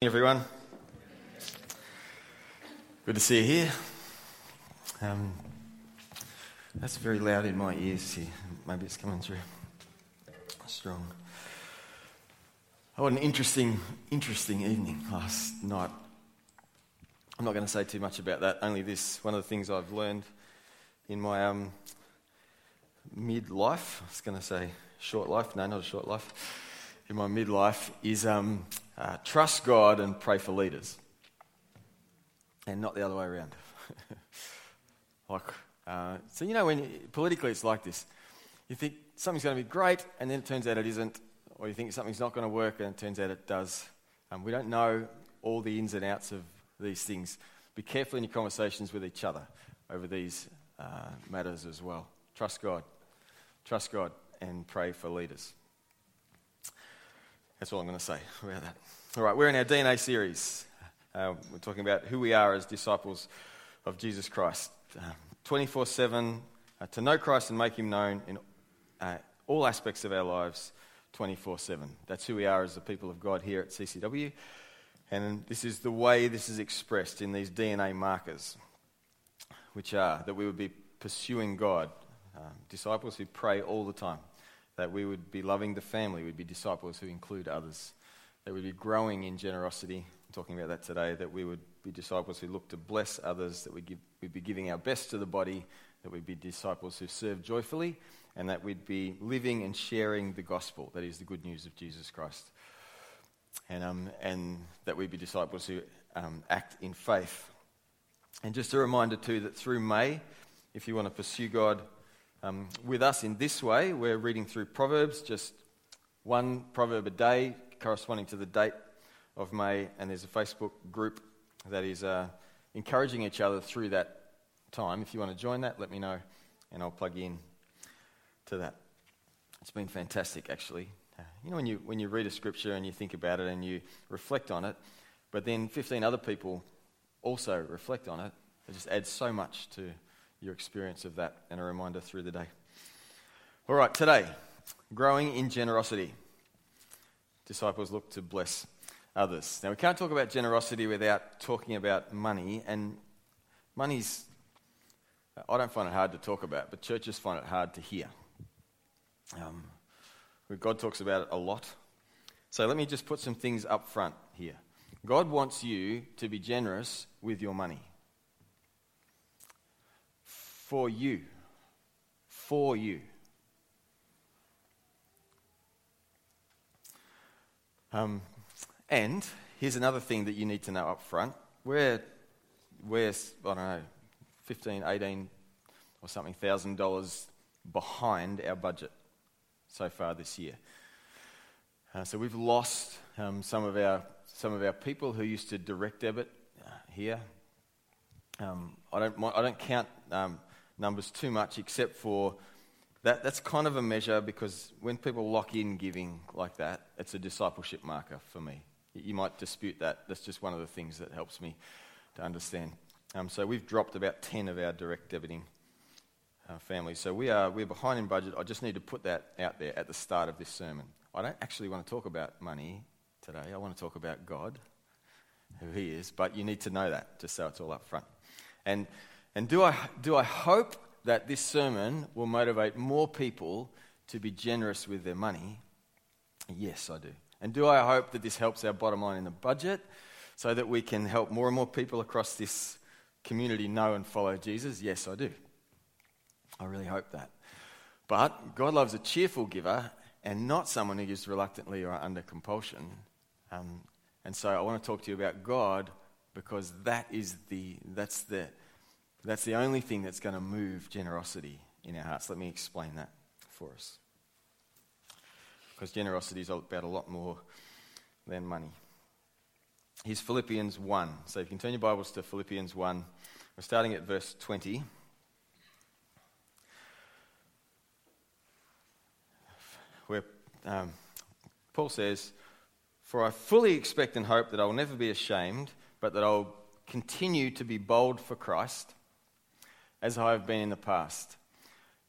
everyone. Good to see you here. Um, that's very loud in my ears here. Maybe it's coming through strong. What an interesting, interesting evening last night. I'm not going to say too much about that, only this. One of the things I've learned in my um, midlife, I was going to say short life, no, not a short life, in my midlife is um, uh, trust God and pray for leaders, and not the other way around. like, uh, so you know, when politically it's like this, you think something's going to be great, and then it turns out it isn't, or you think something's not going to work, and it turns out it does. Um, we don't know all the ins and outs of these things. Be careful in your conversations with each other over these uh, matters as well. Trust God. Trust God and pray for leaders. That's all I'm going to say about that. All right, we're in our DNA series. Uh, we're talking about who we are as disciples of Jesus Christ. Uh, 24 uh, 7, uh, to know Christ and make him known in uh, all aspects of our lives 24 7. That's who we are as the people of God here at CCW. And this is the way this is expressed in these DNA markers, which are that we would be pursuing God, uh, disciples who pray all the time that we would be loving the family, we'd be disciples who include others, that we'd be growing in generosity. I'm talking about that today, that we would be disciples who look to bless others, that we'd, give, we'd be giving our best to the body, that we'd be disciples who serve joyfully, and that we'd be living and sharing the gospel, that is the good news of Jesus Christ. And, um, and that we'd be disciples who um, act in faith. And just a reminder, too, that through May, if you want to pursue God um, with us in this way. We're reading through Proverbs, just one proverb a day corresponding to the date of May, and there's a Facebook group that is uh, encouraging each other through that time. If you want to join that, let me know, and I'll plug in to that. It's been fantastic, actually. Uh, you know, when you, when you read a scripture and you think about it and you reflect on it, but then 15 other people also reflect on it, it just adds so much to your experience of that and a reminder through the day. All right, today, growing in generosity. Disciples look to bless others. Now, we can't talk about generosity without talking about money, and money's, I don't find it hard to talk about, but churches find it hard to hear. Um, God talks about it a lot. So let me just put some things up front here. God wants you to be generous with your money for you. For you. Um, and here's another thing that you need to know up front. We're, we're I don't know, 15, 18 or something thousand dollars behind our budget so far this year. Uh, so we've lost um, some, of our, some of our people who used to direct debit uh, here. Um, I, don't, I don't count um, numbers too much, except for that, that's kind of a measure because when people lock in giving like that, it's a discipleship marker for me. You might dispute that. That's just one of the things that helps me to understand. Um, so we've dropped about 10 of our direct debiting uh, families. So we are, we're behind in budget. I just need to put that out there at the start of this sermon. I don't actually want to talk about money today. I want to talk about God, who He is. But you need to know that, just so it's all up front. And and do I, do I hope that this sermon will motivate more people to be generous with their money? Yes, I do. And do I hope that this helps our bottom line in the budget so that we can help more and more people across this community know and follow Jesus? Yes, I do. I really hope that. But God loves a cheerful giver and not someone who gives reluctantly or under compulsion. Um, and so I want to talk to you about God because that is the, that's the, that's the only thing that's going to move generosity in our hearts. Let me explain that for us. Because generosity is about a lot more than money. Here's Philippians 1. So if you can turn your Bibles to Philippians 1. We're starting at verse 20. Where um, Paul says, For I fully expect and hope that I will never be ashamed, but that I will continue to be bold for Christ as I have been in the past.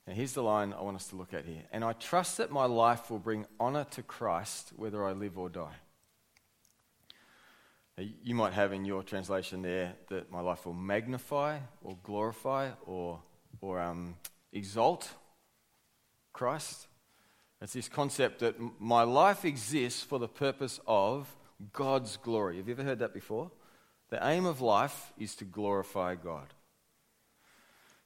Now, here's the line I want us to look at here. And I trust that my life will bring honor to Christ whether I live or die. You might have in your translation there that my life will magnify or glorify or, or um, exalt Christ. It's this concept that my life exists for the purpose of God's glory. Have you ever heard that before? The aim of life is to glorify God.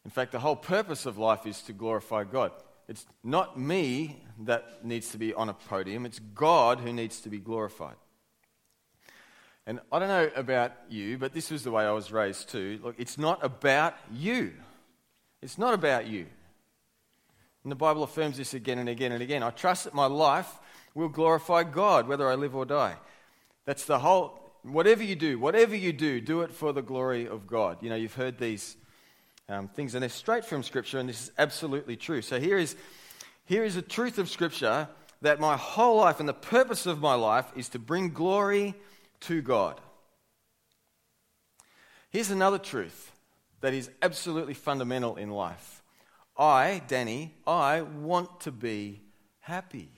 In fact, the whole purpose of life is to glorify God. It's not me that needs to be on a podium, it's God who needs to be glorified. And I don't know about you, but this was the way I was raised too. Look, it's not about you. It's not about you. And the Bible affirms this again and again and again. I trust that my life will glorify God, whether I live or die. That's the whole, whatever you do, whatever you do, do it for the glory of God. You know, you've heard these um, things, and they're straight from Scripture, and this is absolutely true. So here is, here is a truth of Scripture that my whole life and the purpose of my life is to bring glory to God. Here's another truth that is absolutely fundamental in life. I, Danny, I want to be happy.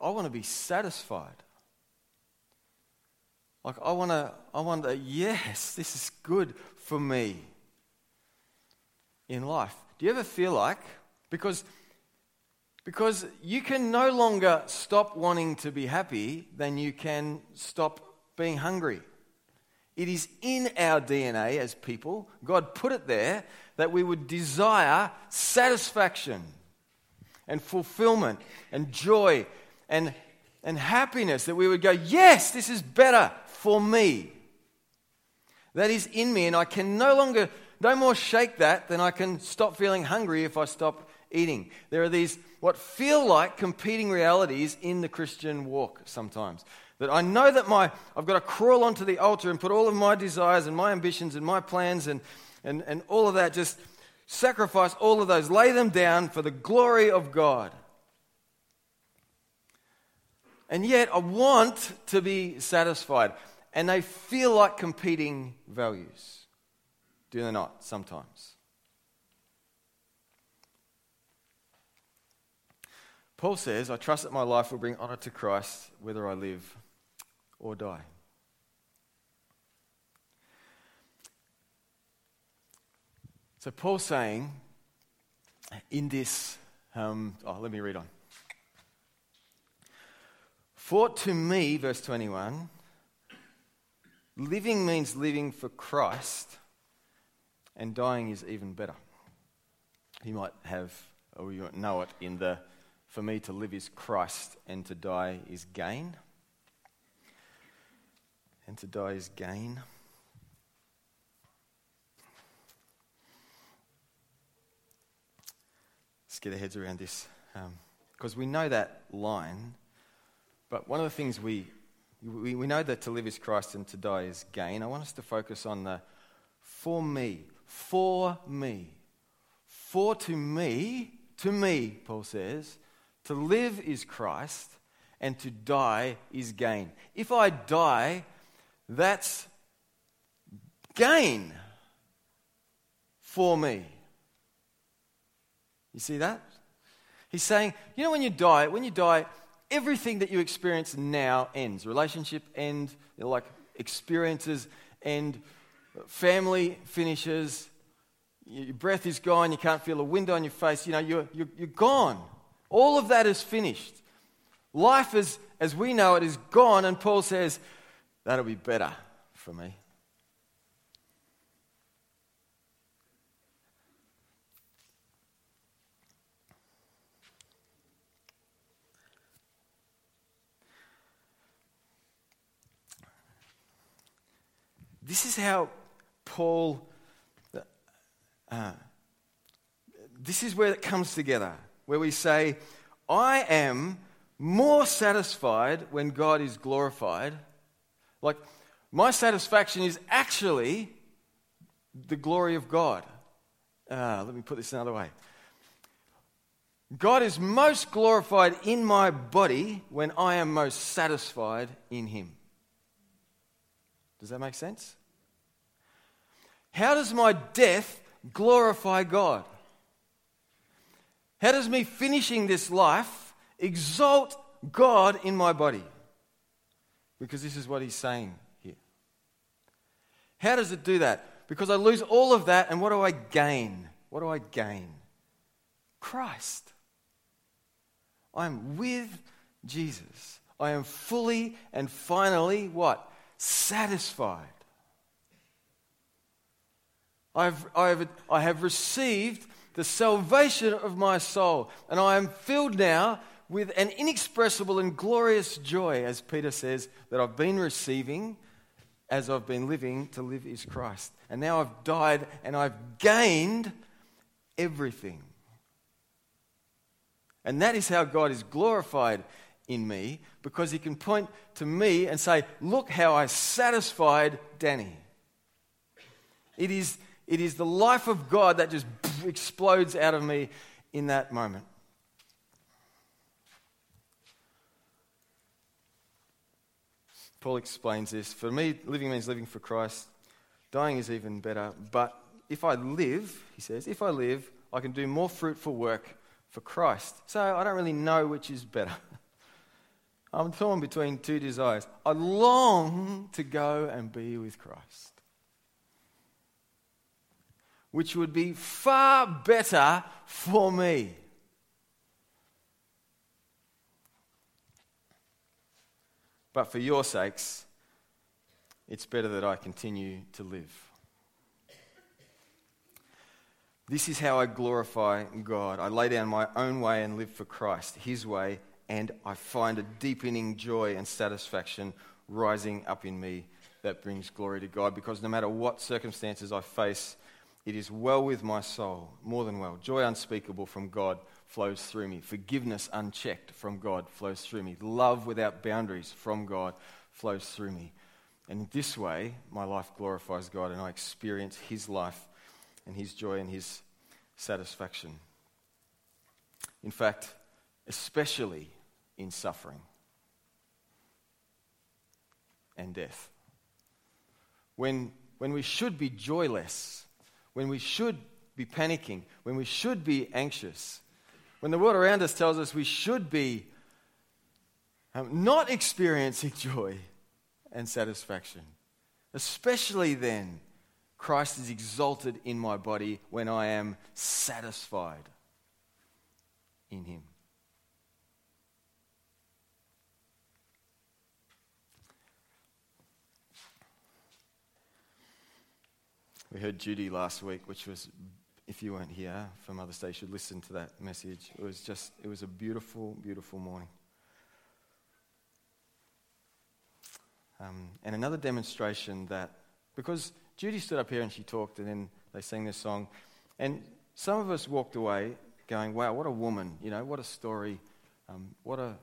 I want to be satisfied. Like I want to I want to yes, this is good for me in life. Do you ever feel like because because you can no longer stop wanting to be happy than you can stop being hungry. It is in our DNA as people. God put it there that we would desire satisfaction and fulfillment and joy and, and happiness. That we would go, Yes, this is better for me. That is in me, and I can no longer, no more shake that than I can stop feeling hungry if I stop eating. There are these, what feel like competing realities in the Christian walk sometimes. That I know that my, I've got to crawl onto the altar and put all of my desires and my ambitions and my plans and, and, and all of that, just sacrifice all of those, lay them down for the glory of God. And yet I want to be satisfied. And they feel like competing values. Do they not? Sometimes. Paul says, I trust that my life will bring honor to Christ whether I live or die. So, Paul's saying in this, um, oh, let me read on. For to me, verse 21, living means living for Christ, and dying is even better. You might have, or you might know it in the, for me to live is Christ, and to die is gain and to die is gain. Let's get our heads around this. Because um, we know that line, but one of the things we, we, we know that to live is Christ and to die is gain. I want us to focus on the for me, for me. For to me, to me, Paul says, to live is Christ and to die is gain. If I die, that's gain for me. You see that? He's saying, you know, when you die, when you die, everything that you experience now ends. Relationship end, you know, like experiences end, family finishes, your breath is gone, you can't feel a wind on your face, you know, you're, you're, you're gone. All of that is finished. Life is, as we know it is gone, and Paul says, That'll be better for me. This is how Paul, uh, this is where it comes together, where we say, I am more satisfied when God is glorified like, my satisfaction is actually the glory of God. Uh, let me put this another way. God is most glorified in my body when I am most satisfied in Him. Does that make sense? How does my death glorify God? How does me finishing this life exalt God in my body? Because this is what he's saying here. How does it do that? Because I lose all of that, and what do I gain? What do I gain? Christ. I'm with Jesus. I am fully and finally what? Satisfied. I've, I've, I have received the salvation of my soul, and I am filled now with an inexpressible and glorious joy, as Peter says, that I've been receiving as I've been living. To live is Christ. And now I've died and I've gained everything. And that is how God is glorified in me because he can point to me and say, Look how I satisfied Danny. It is, it is the life of God that just explodes out of me in that moment. Paul explains this. For me, living means living for Christ. Dying is even better. But if I live, he says, if I live, I can do more fruitful work for Christ. So I don't really know which is better. I'm torn between two desires. I long to go and be with Christ, which would be far better for me. But for your sakes, it's better that I continue to live. This is how I glorify God. I lay down my own way and live for Christ, His way and I find a deepening joy and satisfaction rising up in me that brings glory to God because no matter what circumstances I face, it is well with my soul, more than well. Joy unspeakable from God flows through me. Forgiveness unchecked from God flows through me. Love without boundaries from God flows through me. And in this way, my life glorifies God and I experience His life and His joy and His satisfaction. In fact, especially in suffering and death. When, when we should be joyless, when we should be panicking, when we should be anxious, when the world around us tells us we should be um, not experiencing joy and satisfaction, especially then, Christ is exalted in my body when I am satisfied in Him. We heard Judy last week, which was, if you weren't here for Mother's Day, you should listen to that message. It was just, it was a beautiful, beautiful morning. Um, and another demonstration that, because Judy stood up here and she talked, and then they sang this song, and some of us walked away going, wow, what a woman, you know, what a story, um, what, a,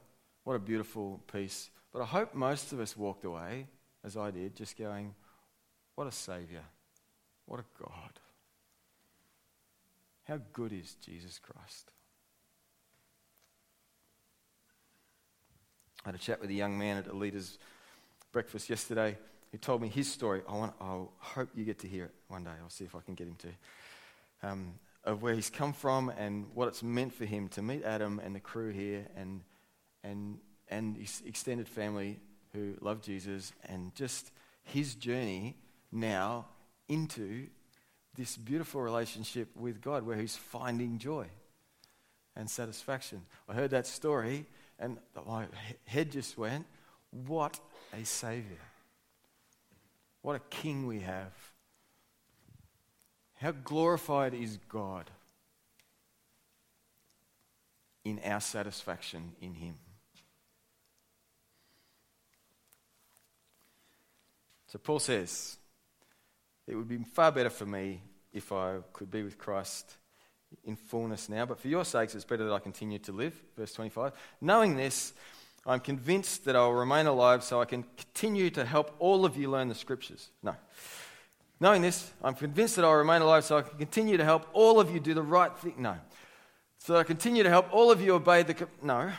what a beautiful piece. But I hope most of us walked away, as I did, just going, what a saviour. What a God. How good is Jesus Christ? I had a chat with a young man at a leader's breakfast yesterday who told me his story. I, want, I hope you get to hear it one day. I'll see if I can get him to. Um, of where he's come from and what it's meant for him to meet Adam and the crew here and, and, and his extended family who love Jesus and just his journey now into this beautiful relationship with God where he's finding joy and satisfaction. I heard that story and my head just went, What a Savior! What a King we have! How glorified is God in our satisfaction in Him? So Paul says, it would be far better for me if I could be with Christ in fullness now. But for your sakes, it's better that I continue to live. Verse 25. Knowing this, I'm convinced that I will remain alive so I can continue to help all of you learn the scriptures. No. Knowing this, I'm convinced that I'll remain alive so I can continue to help all of you do the right thing. No. So that I continue to help all of you obey the. No.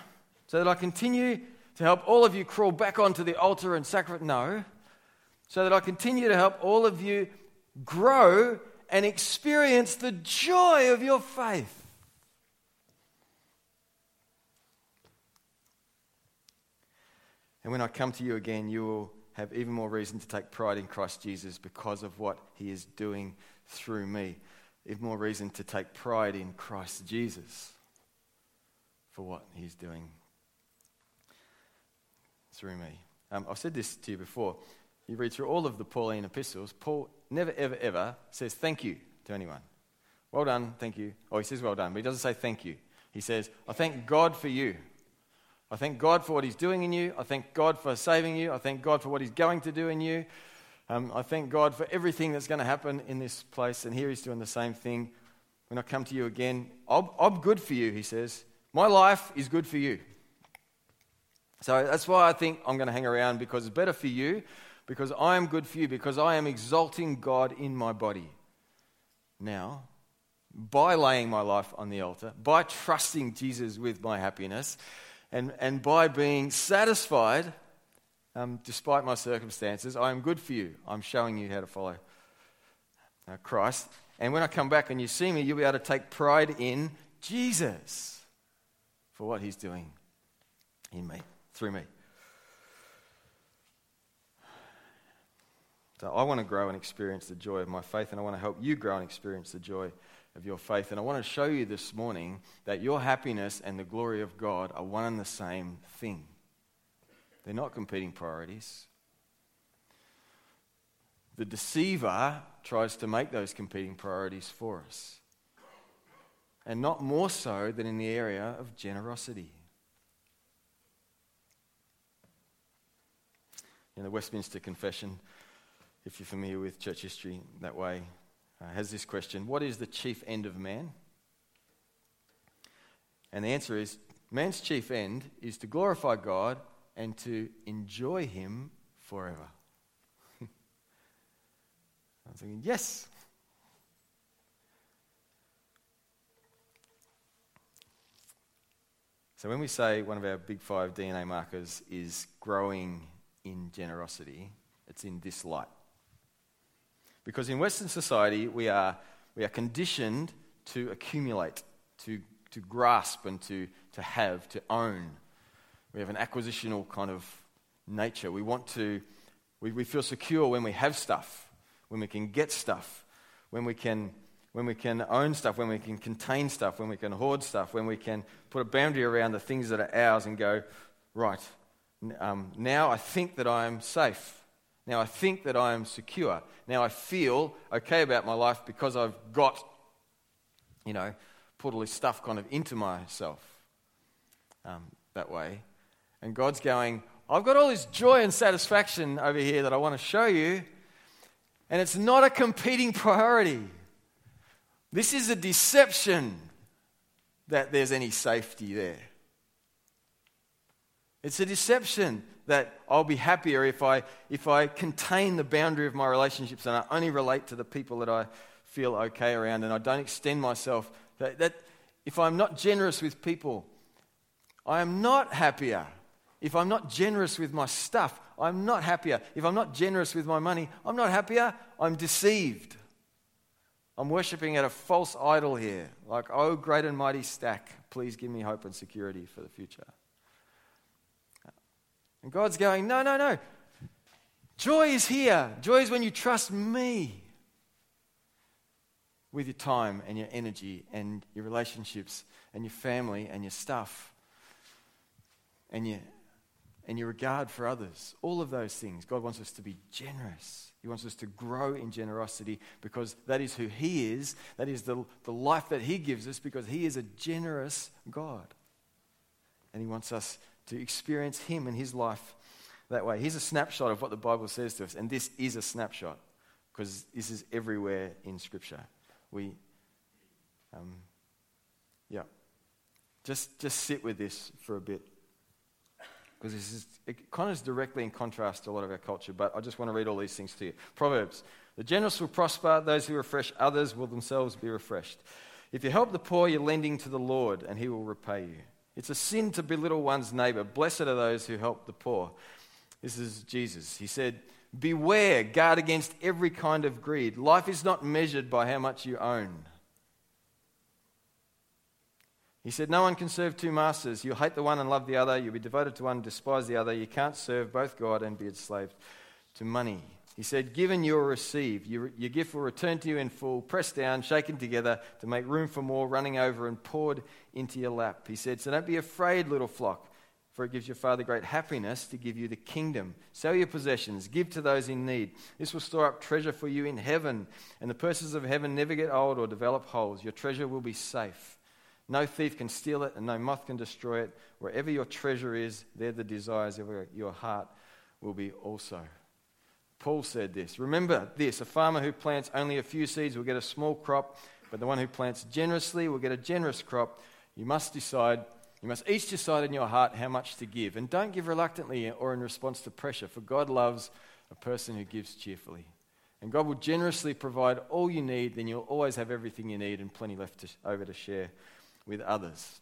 So that I continue to help all of you crawl back onto the altar and sacrifice. No so that I continue to help all of you grow and experience the joy of your faith. And when I come to you again, you will have even more reason to take pride in Christ Jesus because of what he is doing through me. Even more reason to take pride in Christ Jesus for what he's doing through me. Um, I've said this to you before. You read through all of the Pauline epistles, Paul never, ever, ever says thank you to anyone. Well done, thank you. Oh, he says well done, but he doesn't say thank you. He says, I thank God for you. I thank God for what He's doing in you. I thank God for saving you. I thank God for what He's going to do in you. Um, I thank God for everything that's going to happen in this place. And here He's doing the same thing. When I come to you again, I'm, I'm good for you, He says. My life is good for you. So that's why I think I'm going to hang around because it's better for you, because I am good for you, because I am exalting God in my body. Now, by laying my life on the altar, by trusting Jesus with my happiness, and, and by being satisfied, um, despite my circumstances, I am good for you. I'm showing you how to follow uh, Christ. And when I come back and you see me, you'll be able to take pride in Jesus for what he's doing in me, through me. So I want to grow and experience the joy of my faith, and I want to help you grow and experience the joy of your faith. And I want to show you this morning that your happiness and the glory of God are one and the same thing. They're not competing priorities. The deceiver tries to make those competing priorities for us. And not more so than in the area of generosity. In the Westminster Confession, if you're familiar with church history that way, uh, has this question What is the chief end of man? And the answer is man's chief end is to glorify God and to enjoy Him forever. I was thinking, yes. So when we say one of our big five DNA markers is growing in generosity, it's in this light. Because in Western society, we are, we are conditioned to accumulate, to, to grasp, and to, to have, to own. We have an acquisitional kind of nature. We want to, we, we feel secure when we have stuff, when we can get stuff, when we can, when we can own stuff, when we can contain stuff, when we can hoard stuff, when we can put a boundary around the things that are ours and go, right, um, now I think that I am safe. Now I think that I am secure. Now I feel okay about my life because I've got, you know, put all this stuff kind of into myself um, that way. And God's going, I've got all this joy and satisfaction over here that I want to show you, and it's not a competing priority. This is a deception that there's any safety there. It's a deception that I'll be happier if I, if I contain the boundary of my relationships and I only relate to the people that I feel okay around and I don't extend myself. That, that if I'm not generous with people, I am not happier. If I'm not generous with my stuff, I'm not happier. If I'm not generous with my money, I'm not happier. I'm deceived. I'm worshipping at a false idol here. Like, oh, great and mighty stack, please give me hope and security for the future. And God's going, no, no, no. Joy is here. Joy is when you trust me with your time and your energy and your relationships and your family and your stuff and your, and your regard for others. All of those things. God wants us to be generous. He wants us to grow in generosity because that is who He is. That is the, the life that He gives us because He is a generous God. And He wants us to experience Him and His life that way. Here's a snapshot of what the Bible says to us, and this is a snapshot because this is everywhere in Scripture. We, um, yeah, just just sit with this for a bit because this is it kind of is directly in contrast to a lot of our culture. But I just want to read all these things to you. Proverbs: The generous will prosper; those who refresh others will themselves be refreshed. If you help the poor, you're lending to the Lord, and He will repay you. It's a sin to belittle one's neighbor. Blessed are those who help the poor. This is Jesus. He said, Beware, guard against every kind of greed. Life is not measured by how much you own. He said, No one can serve two masters. You'll hate the one and love the other. You'll be devoted to one and despise the other. You can't serve both God and be enslaved to money. He said, Given you will receive. Your, your gift will return to you in full, pressed down, shaken together to make room for more, running over and poured into your lap. He said, So don't be afraid, little flock, for it gives your Father great happiness to give you the kingdom. Sell your possessions, give to those in need. This will store up treasure for you in heaven, and the purses of heaven never get old or develop holes. Your treasure will be safe. No thief can steal it, and no moth can destroy it. Wherever your treasure is, there the desires of your heart will be also. Paul said this Remember this a farmer who plants only a few seeds will get a small crop, but the one who plants generously will get a generous crop. You must decide, you must each decide in your heart how much to give. And don't give reluctantly or in response to pressure, for God loves a person who gives cheerfully. And God will generously provide all you need, then you'll always have everything you need and plenty left to, over to share with others.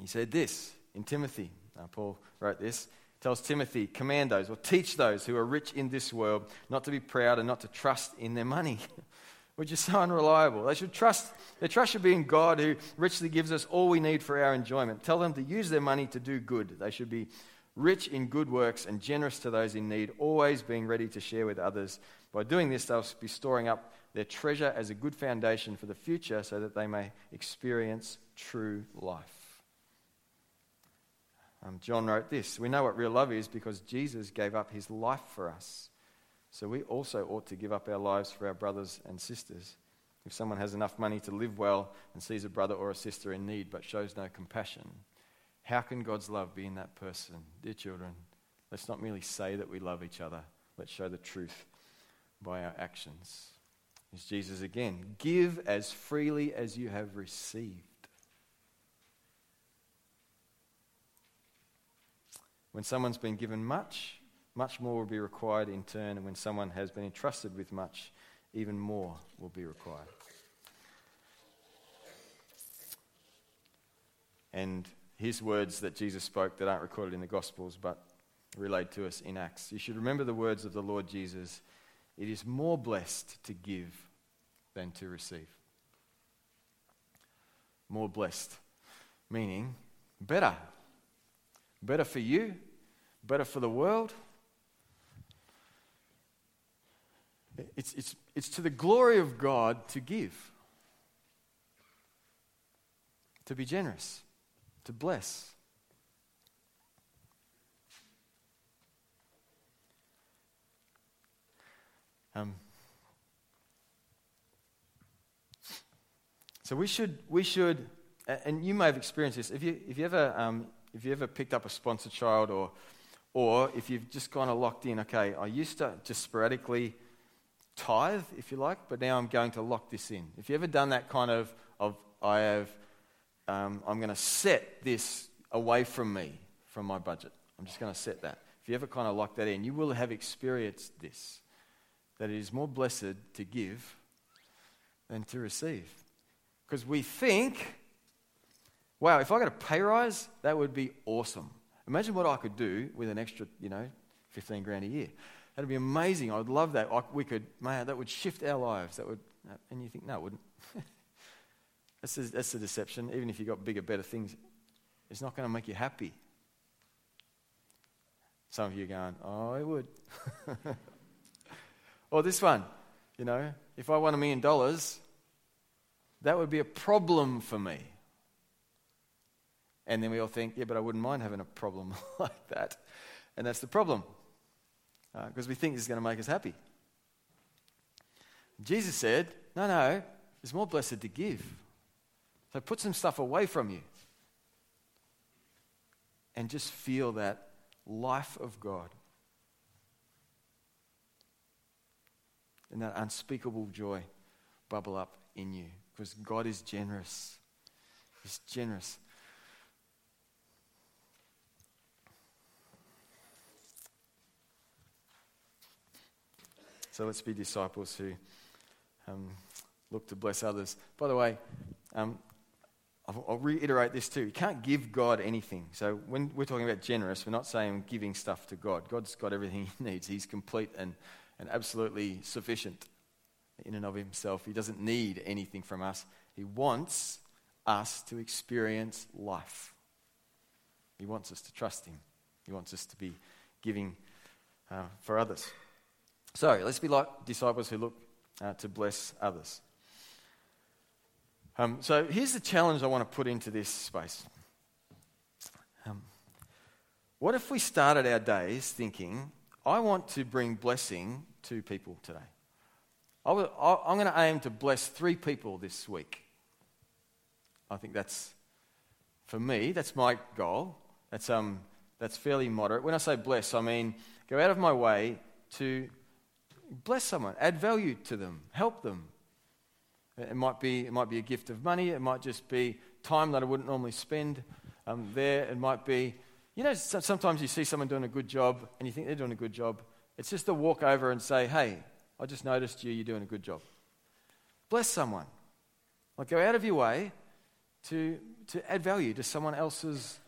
He said this in Timothy. Paul wrote this tells Timothy, command those or teach those who are rich in this world not to be proud and not to trust in their money, which is so unreliable. They should trust, their trust should be in God who richly gives us all we need for our enjoyment. Tell them to use their money to do good. They should be rich in good works and generous to those in need, always being ready to share with others. By doing this, they'll be storing up their treasure as a good foundation for the future so that they may experience true life. Um, John wrote this We know what real love is because Jesus gave up his life for us. So we also ought to give up our lives for our brothers and sisters. If someone has enough money to live well and sees a brother or a sister in need but shows no compassion, how can God's love be in that person? Dear children, let's not merely say that we love each other, let's show the truth by our actions. Is Jesus again, give as freely as you have received. When someone's been given much, much more will be required in turn. And when someone has been entrusted with much, even more will be required. And his words that Jesus spoke that aren't recorded in the Gospels but relayed to us in Acts. You should remember the words of the Lord Jesus it is more blessed to give than to receive. More blessed, meaning better better for you, better for the world. It's, it's, it's to the glory of God to give, to be generous, to bless. Um, so we should, we should, and you may have experienced this. If you, if you ever um, if you ever picked up a sponsored child or, or if you've just kind of locked in, okay, I used to just sporadically tithe, if you like, but now I'm going to lock this in. If you ever done that kind of, of I have, um, I'm going to set this away from me, from my budget. I'm just going to set that. If you ever kind of lock that in, you will have experienced this that it is more blessed to give than to receive. Because we think wow, if I got a pay rise, that would be awesome. Imagine what I could do with an extra, you know, 15 grand a year. That'd be amazing. I'd love that. I, we could, man, that would shift our lives. That would, uh, and you think, no, it wouldn't. that's, a, that's a deception. Even if you got bigger, better things, it's not going to make you happy. Some of you are going, oh, it would. or this one, you know, if I won a million dollars, that would be a problem for me. And then we all think, yeah, but I wouldn't mind having a problem like that. And that's the problem, because uh, we think it's going to make us happy. Jesus said, no, no, it's more blessed to give. So put some stuff away from you and just feel that life of God and that unspeakable joy bubble up in you because God is generous. He's generous. So let's be disciples who um, look to bless others. By the way, um, I'll, I'll, reiterate this too. You can't give God anything. So when we're talking about generous, we're not saying giving stuff to God. God's got everything he needs. He's complete and, and absolutely sufficient in and of himself. He doesn't need anything from us. He wants us to experience life. He wants us to trust Him, He wants us to be giving uh, for others. So let's be like disciples who look uh, to bless others. Um, so here's the challenge I want to put into this space. Um, what if we started our days thinking, I want to bring blessing to people today? I am going to aim to bless three people this week. I think that's, for me, that's my goal. That's, um, that's fairly moderate. When I say bless, I mean go out of my way to bless someone, add value to them, help them. It might be, it might be a gift of money, it might just be time that I wouldn't normally spend um, there. It might be, you know, sometimes you see someone doing a good job and you think they're doing a good job. It's just to walk over and say, hey, I just noticed you, you're doing a good job. Bless someone. Like go out of your way to, to add value to someone else's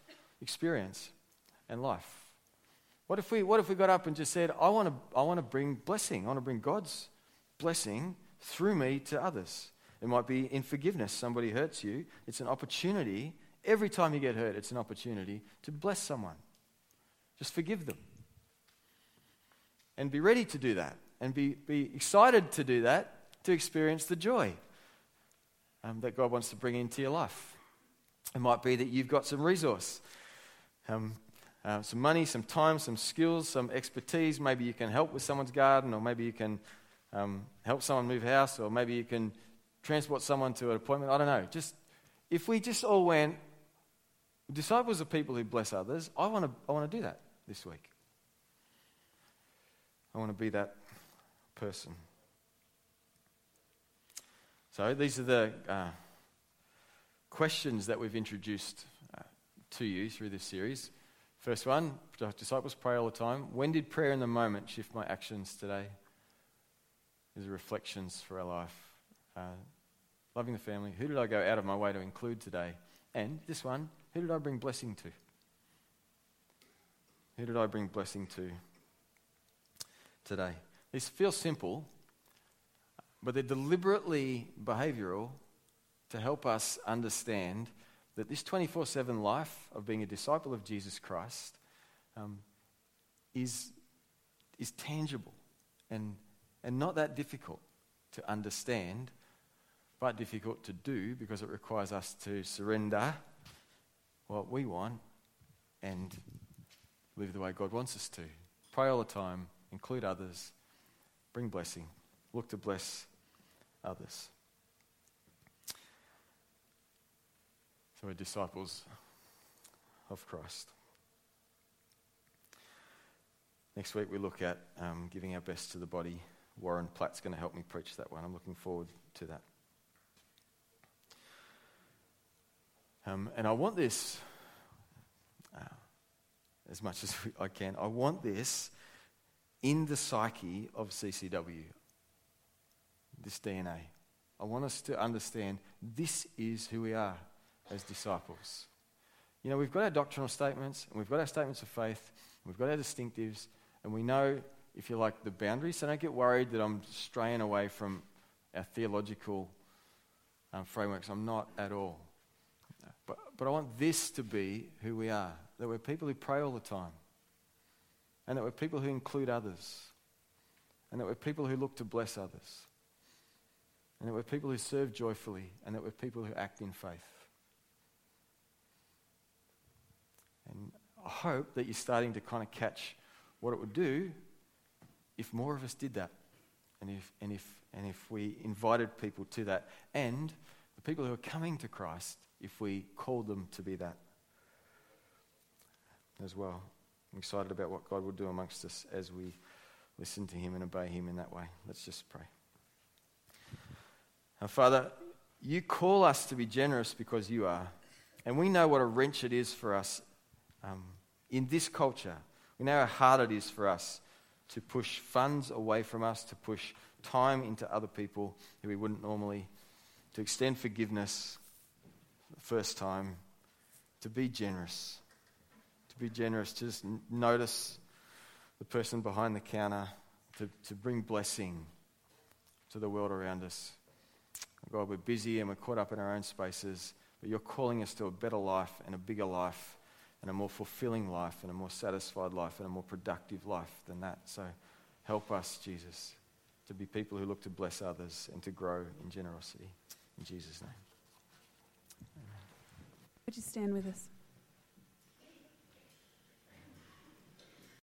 experience and life. What if we, what if we got up and just said, I want to I want to bring blessing, I want to bring God's blessing through me to others? It might be in forgiveness. Somebody hurts you. It's an opportunity. Every time you get hurt, it's an opportunity to bless someone. Just forgive them. And be ready to do that. And be, be excited to do that, to experience the joy um, that God wants to bring into your life. It might be that you've got some resource, um, uh, some money, some time, some skills, some expertise. Maybe you can help with someone's garden, or maybe you can um, help someone move house, or maybe you can transport someone to an appointment. I don't know. Just if we just all went, disciples are people who bless others. I want to. I want to do that this week. I want to be that person. So these are the uh, questions that we've introduced uh, to you through this series. First one, disciples pray all the time. When did prayer in the moment shift my actions today? These are reflections for our life. Uh, loving the family. Who did I go out of my way to include today? And this one, who did I bring blessing to? Who did I bring blessing to today? These feel simple, but they're deliberately behavioral to help us understand that this 24 7 life of being a disciple of Jesus Christ um, is, is tangible and, and not that difficult to understand, but difficult to do because it requires us to surrender what we want and live the way God wants us to. Pray all the time, include others, bring blessing, look to bless others. We're disciples of Christ. Next week we look at um, giving our best to the body. Warren Platt's going to help me preach that one. I'm looking forward to that. Um, and I want this, uh, as much as I can, I want this in the psyche of CCW this DNA. I want us to understand this is who we are as disciples. You know, we've got our doctrinal statements, and we've got our statements of faith, we've got our distinctives, and we know, if you like, the boundaries. So don't get worried that I'm straying away from our theological um, frameworks. I'm not at all. But, but I want this to be who we are that we're people who pray all the time, and that we're people who include others, and that we're people who look to bless others and that we're people who serve joyfully, and that we're people who act in faith. And I hope that you're starting to kind of catch what it would do if more of us did that, and if, and if, and if we invited people to that, and the people who are coming to Christ, if we called them to be that as well. I'm excited about what God will do amongst us as we listen to Him and obey Him in that way. Let's just pray. Now, Father, you call us to be generous because you are. And we know what a wrench it is for us um, in this culture. We know how hard it is for us to push funds away from us, to push time into other people who we wouldn't normally, to extend forgiveness for the first time, to be generous. To be generous, to just notice the person behind the counter, to, to bring blessing to the world around us. God, we're busy and we're caught up in our own spaces. But you're calling us to a better life and a bigger life and a more fulfilling life and a more satisfied life and a more productive life than that. So help us, Jesus, to be people who look to bless others and to grow in generosity. In Jesus' name. Would you stand with us?